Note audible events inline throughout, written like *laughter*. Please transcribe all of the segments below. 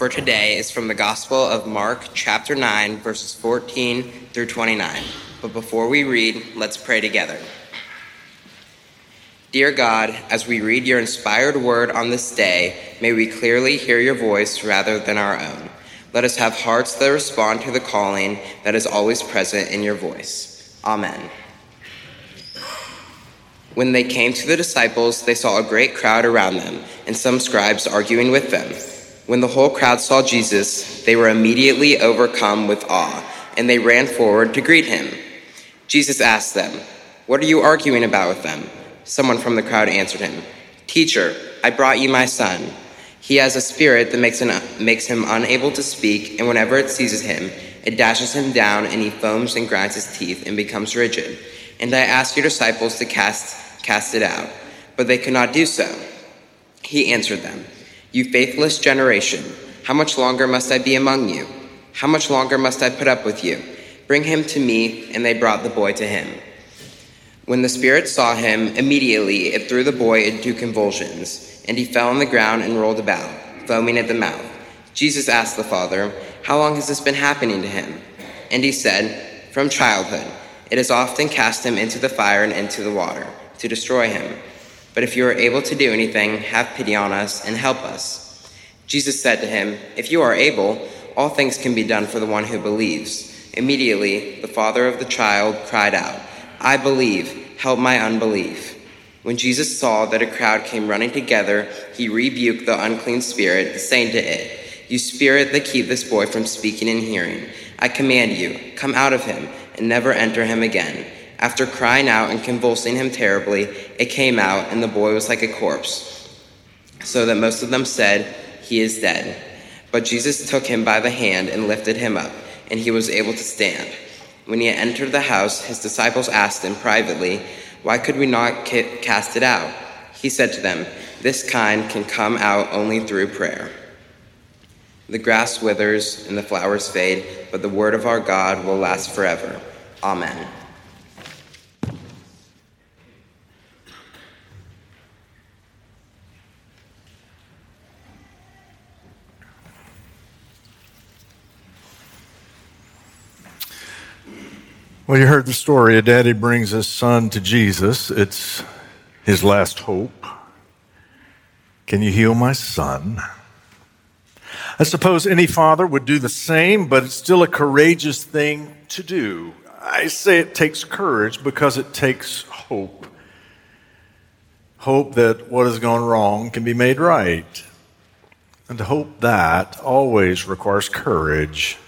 for today is from the Gospel of Mark, chapter 9, verses 14 through 29. But before we read, let's pray together. Dear God, as we read your inspired word on this day, may we clearly hear your voice rather than our own. Let us have hearts that respond to the calling that is always present in your voice. Amen. When they came to the disciples, they saw a great crowd around them, and some scribes arguing with them. When the whole crowd saw Jesus, they were immediately overcome with awe, and they ran forward to greet him. Jesus asked them, What are you arguing about with them? Someone from the crowd answered him, Teacher, I brought you my son. He has a spirit that makes him, makes him unable to speak, and whenever it seizes him, it dashes him down, and he foams and grinds his teeth and becomes rigid. And I asked your disciples to cast, cast it out, but they could not do so. He answered them, you faithless generation, how much longer must I be among you? How much longer must I put up with you? Bring him to me. And they brought the boy to him. When the spirit saw him, immediately it threw the boy into convulsions, and he fell on the ground and rolled about, foaming at the mouth. Jesus asked the father, How long has this been happening to him? And he said, From childhood. It has often cast him into the fire and into the water, to destroy him. But if you are able to do anything, have pity on us and help us. Jesus said to him, If you are able, all things can be done for the one who believes. Immediately, the father of the child cried out, I believe, help my unbelief. When Jesus saw that a crowd came running together, he rebuked the unclean spirit, saying to it, You spirit that keep this boy from speaking and hearing, I command you, come out of him and never enter him again. After crying out and convulsing him terribly, it came out, and the boy was like a corpse, so that most of them said, He is dead. But Jesus took him by the hand and lifted him up, and he was able to stand. When he entered the house, his disciples asked him privately, Why could we not cast it out? He said to them, This kind can come out only through prayer. The grass withers and the flowers fade, but the word of our God will last forever. Amen. Well, you heard the story. A daddy brings his son to Jesus. It's his last hope. Can you heal my son? I suppose any father would do the same, but it's still a courageous thing to do. I say it takes courage because it takes hope. Hope that what has gone wrong can be made right. And to hope that always requires courage.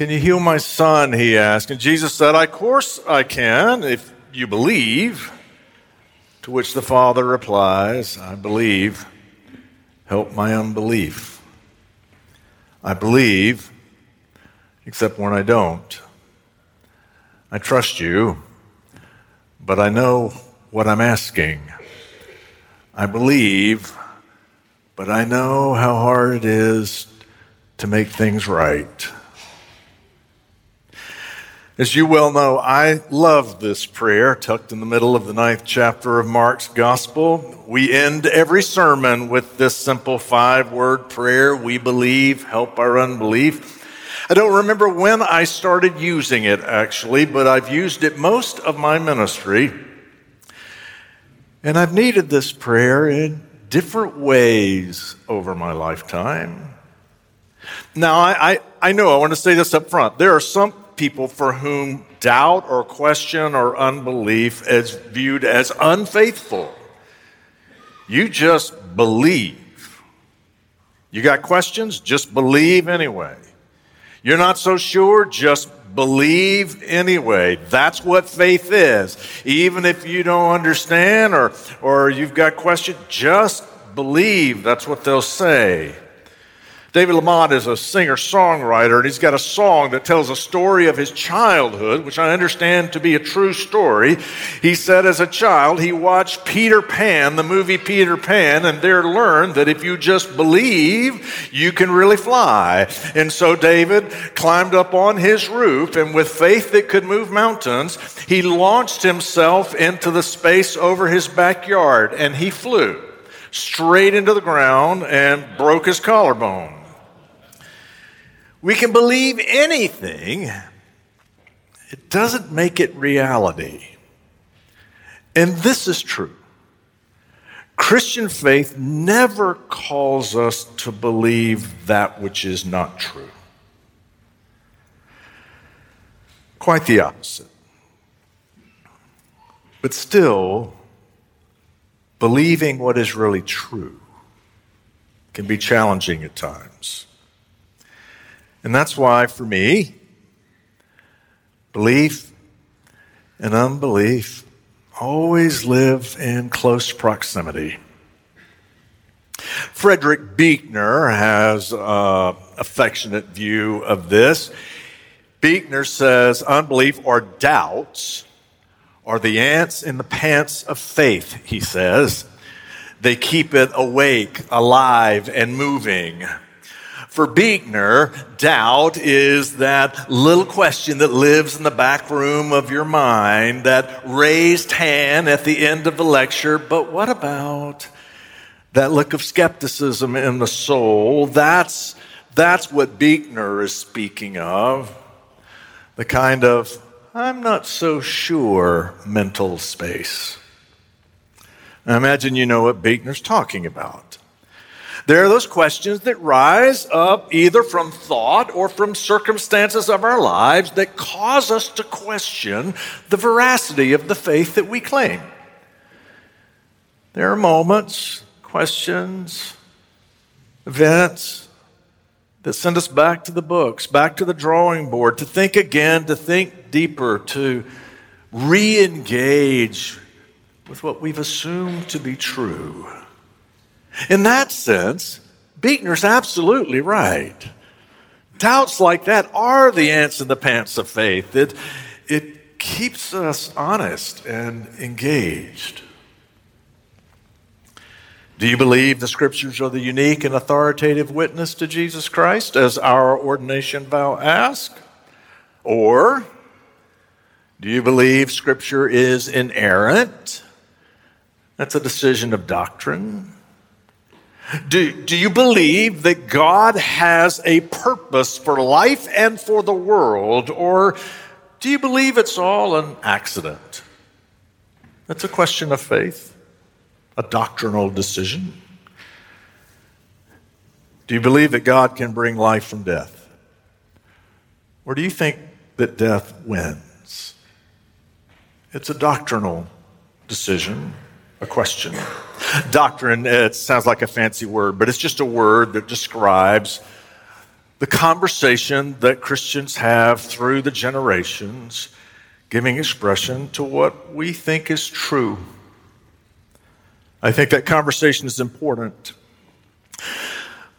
Can you heal my son? He asked. And Jesus said, Of course I can, if you believe. To which the father replies, I believe. Help my unbelief. I believe, except when I don't. I trust you, but I know what I'm asking. I believe, but I know how hard it is to make things right. As you well know, I love this prayer tucked in the middle of the ninth chapter of Mark's Gospel. We end every sermon with this simple five word prayer We believe, help our unbelief. I don't remember when I started using it actually, but I've used it most of my ministry. And I've needed this prayer in different ways over my lifetime. Now, I, I, I know I want to say this up front. There are some people for whom doubt or question or unbelief is viewed as unfaithful. You just believe. You got questions? Just believe anyway. You're not so sure? Just believe anyway. That's what faith is. Even if you don't understand or, or you've got questions, just believe. That's what they'll say. David LaMotte is a singer songwriter, and he's got a song that tells a story of his childhood, which I understand to be a true story. He said as a child, he watched Peter Pan, the movie Peter Pan, and there learned that if you just believe, you can really fly. And so David climbed up on his roof, and with faith that could move mountains, he launched himself into the space over his backyard, and he flew straight into the ground and broke his collarbone. We can believe anything, it doesn't make it reality. And this is true. Christian faith never calls us to believe that which is not true. Quite the opposite. But still, believing what is really true can be challenging at times. And that's why, for me, belief and unbelief always live in close proximity. Frederick Buechner has an affectionate view of this. Buechner says unbelief or doubts are the ants in the pants of faith, he says. They keep it awake, alive, and moving. For Buechner, doubt is that little question that lives in the back room of your mind, that raised hand at the end of the lecture. But what about that look of skepticism in the soul? That's, that's what Buechner is speaking of. The kind of, I'm not so sure mental space. I imagine you know what Buechner's talking about. There are those questions that rise up either from thought or from circumstances of our lives that cause us to question the veracity of the faith that we claim. There are moments, questions, events that send us back to the books, back to the drawing board, to think again, to think deeper, to re engage with what we've assumed to be true. In that sense, Buechner's absolutely right. Doubts like that are the ants in the pants of faith. It, it keeps us honest and engaged. Do you believe the scriptures are the unique and authoritative witness to Jesus Christ, as our ordination vow asks? Or do you believe scripture is inerrant? That's a decision of doctrine. Do, do you believe that God has a purpose for life and for the world, or do you believe it's all an accident? That's a question of faith, a doctrinal decision. Do you believe that God can bring life from death? Or do you think that death wins? It's a doctrinal decision a question. *laughs* Doctrine, it sounds like a fancy word, but it's just a word that describes the conversation that Christians have through the generations, giving expression to what we think is true. I think that conversation is important.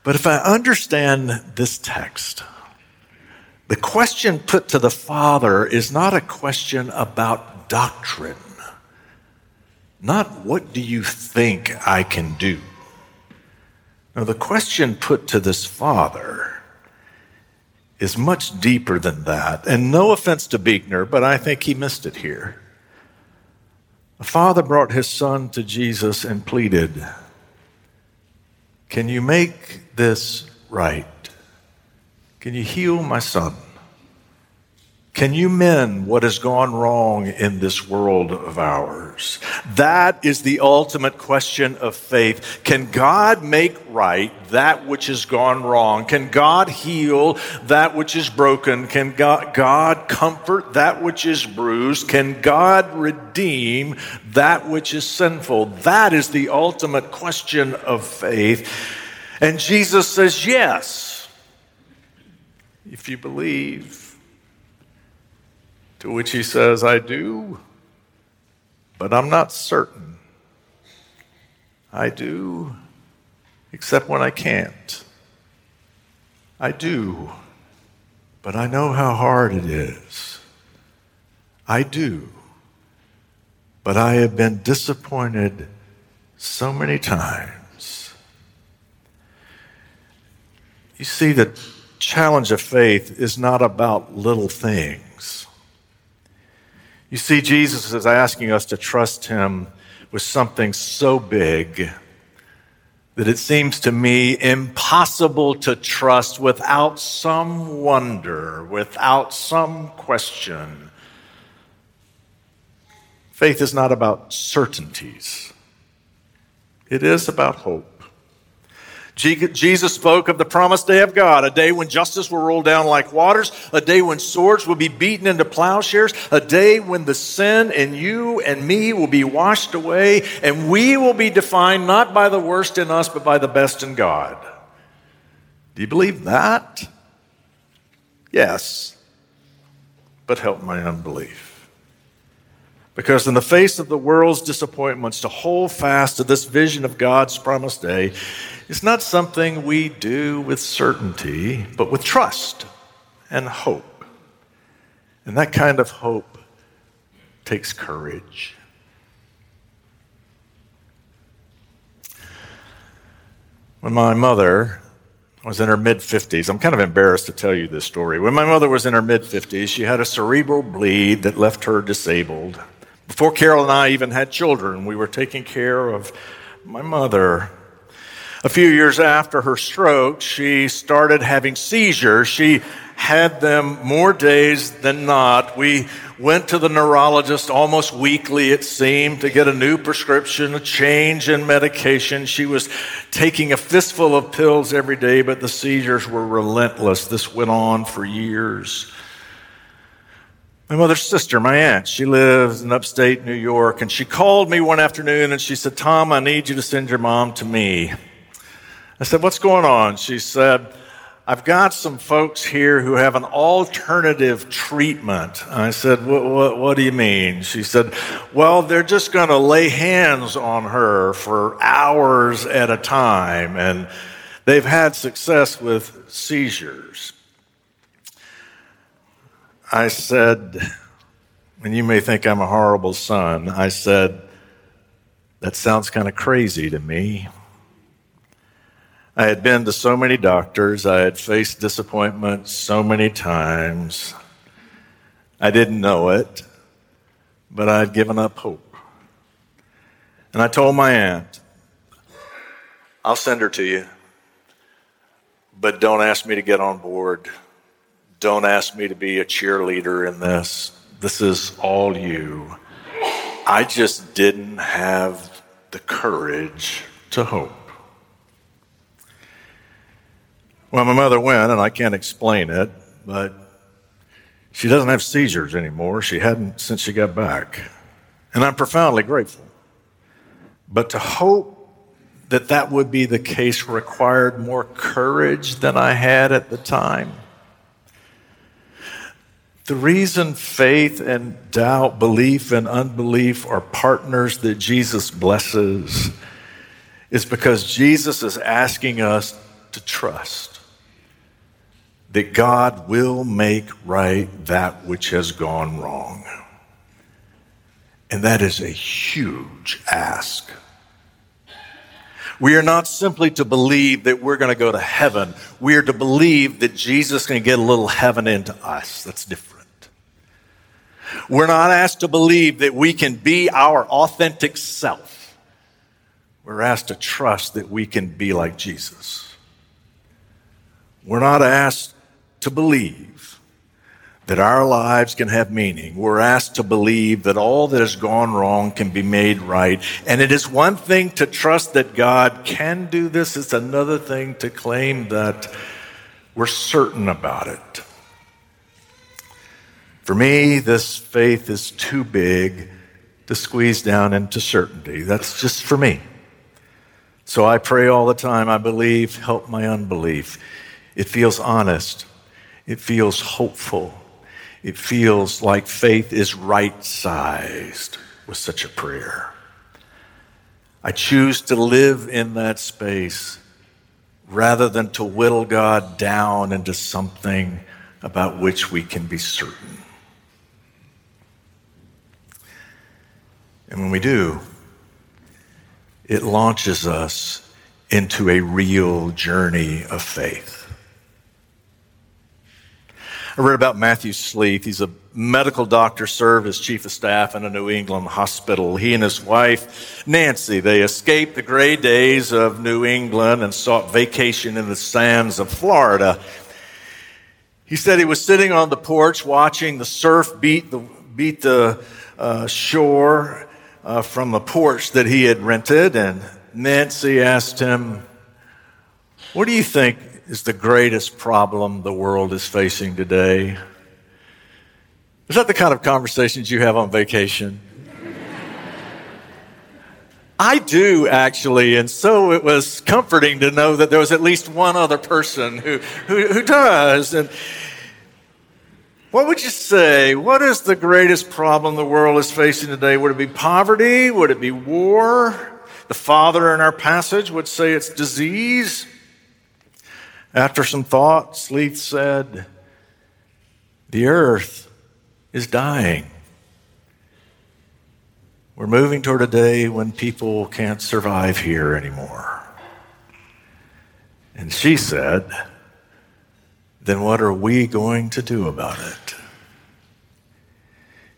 But if I understand this text, the question put to the Father is not a question about doctrine. Not what do you think I can do? Now, the question put to this father is much deeper than that. And no offense to Buechner, but I think he missed it here. The father brought his son to Jesus and pleaded, Can you make this right? Can you heal my son? Can you mend what has gone wrong in this world of ours? That is the ultimate question of faith. Can God make right that which has gone wrong? Can God heal that which is broken? Can God, God comfort that which is bruised? Can God redeem that which is sinful? That is the ultimate question of faith. And Jesus says, yes, if you believe. To which he says, I do, but I'm not certain. I do, except when I can't. I do, but I know how hard it is. I do, but I have been disappointed so many times. You see, the challenge of faith is not about little things. You see, Jesus is asking us to trust him with something so big that it seems to me impossible to trust without some wonder, without some question. Faith is not about certainties, it is about hope. Jesus spoke of the promised day of God, a day when justice will roll down like waters, a day when swords will be beaten into plowshares, a day when the sin in you and me will be washed away, and we will be defined not by the worst in us, but by the best in God. Do you believe that? Yes, but help my unbelief. Because, in the face of the world's disappointments, to hold fast to this vision of God's promised day is not something we do with certainty, but with trust and hope. And that kind of hope takes courage. When my mother was in her mid 50s, I'm kind of embarrassed to tell you this story. When my mother was in her mid 50s, she had a cerebral bleed that left her disabled. Before Carol and I even had children, we were taking care of my mother. A few years after her stroke, she started having seizures. She had them more days than not. We went to the neurologist almost weekly, it seemed, to get a new prescription, a change in medication. She was taking a fistful of pills every day, but the seizures were relentless. This went on for years. My mother's sister, my aunt, she lives in upstate New York, and she called me one afternoon and she said, Tom, I need you to send your mom to me. I said, What's going on? She said, I've got some folks here who have an alternative treatment. I said, what, what, what do you mean? She said, Well, they're just going to lay hands on her for hours at a time, and they've had success with seizures. I said, and you may think I'm a horrible son, I said, that sounds kind of crazy to me. I had been to so many doctors, I had faced disappointment so many times. I didn't know it, but I had given up hope. And I told my aunt, I'll send her to you, but don't ask me to get on board. Don't ask me to be a cheerleader in this. This is all you. I just didn't have the courage to hope. Well, my mother went, and I can't explain it, but she doesn't have seizures anymore. She hadn't since she got back. And I'm profoundly grateful. But to hope that that would be the case required more courage than I had at the time. The reason faith and doubt, belief and unbelief are partners that Jesus blesses is because Jesus is asking us to trust that God will make right that which has gone wrong. And that is a huge ask. We are not simply to believe that we're going to go to heaven. We are to believe that Jesus can get a little heaven into us. That's different. We're not asked to believe that we can be our authentic self. We're asked to trust that we can be like Jesus. We're not asked to believe that our lives can have meaning. We're asked to believe that all that has gone wrong can be made right. And it is one thing to trust that God can do this, it's another thing to claim that we're certain about it. For me, this faith is too big to squeeze down into certainty. That's just for me. So I pray all the time. I believe, help my unbelief. It feels honest. It feels hopeful. It feels like faith is right sized with such a prayer. I choose to live in that space rather than to whittle God down into something about which we can be certain. And when we do, it launches us into a real journey of faith. I read about Matthew Sleeth. He's a medical doctor, served as chief of staff in a New England hospital. He and his wife, Nancy, they escaped the gray days of New England and sought vacation in the sands of Florida. He said he was sitting on the porch watching the surf beat the, beat the uh, shore uh, from the porch that he had rented, and Nancy asked him, What do you think is the greatest problem the world is facing today? Is that the kind of conversations you have on vacation? I do actually, and so it was comforting to know that there was at least one other person who, who, who does. And what would you say? What is the greatest problem the world is facing today? Would it be poverty? Would it be war? The father in our passage would say it's disease. After some thought, Sleeth said, The earth is dying. We're moving toward a day when people can't survive here anymore. And she said, Then what are we going to do about it?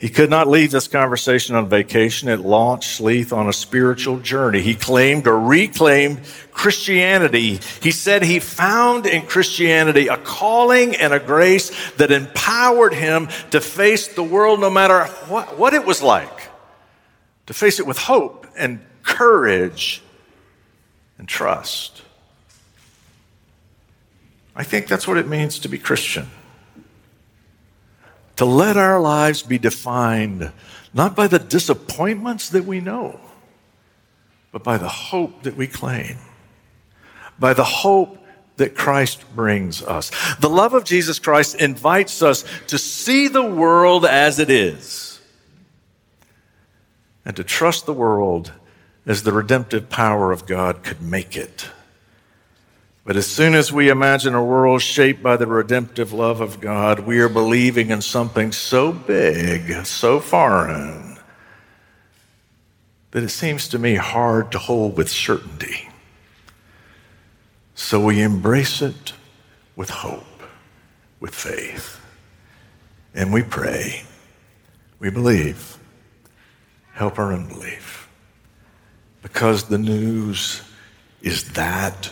He could not leave this conversation on vacation. It launched Sleeth on a spiritual journey. He claimed or reclaimed Christianity. He said he found in Christianity a calling and a grace that empowered him to face the world no matter what, what it was like, to face it with hope and courage and trust. I think that's what it means to be Christian to let our lives be defined not by the disappointments that we know, but by the hope that we claim, by the hope that Christ brings us. The love of Jesus Christ invites us to see the world as it is and to trust the world as the redemptive power of God could make it. But as soon as we imagine a world shaped by the redemptive love of God, we are believing in something so big, so foreign, that it seems to me hard to hold with certainty. So we embrace it with hope, with faith. And we pray, we believe, help our unbelief. Because the news is that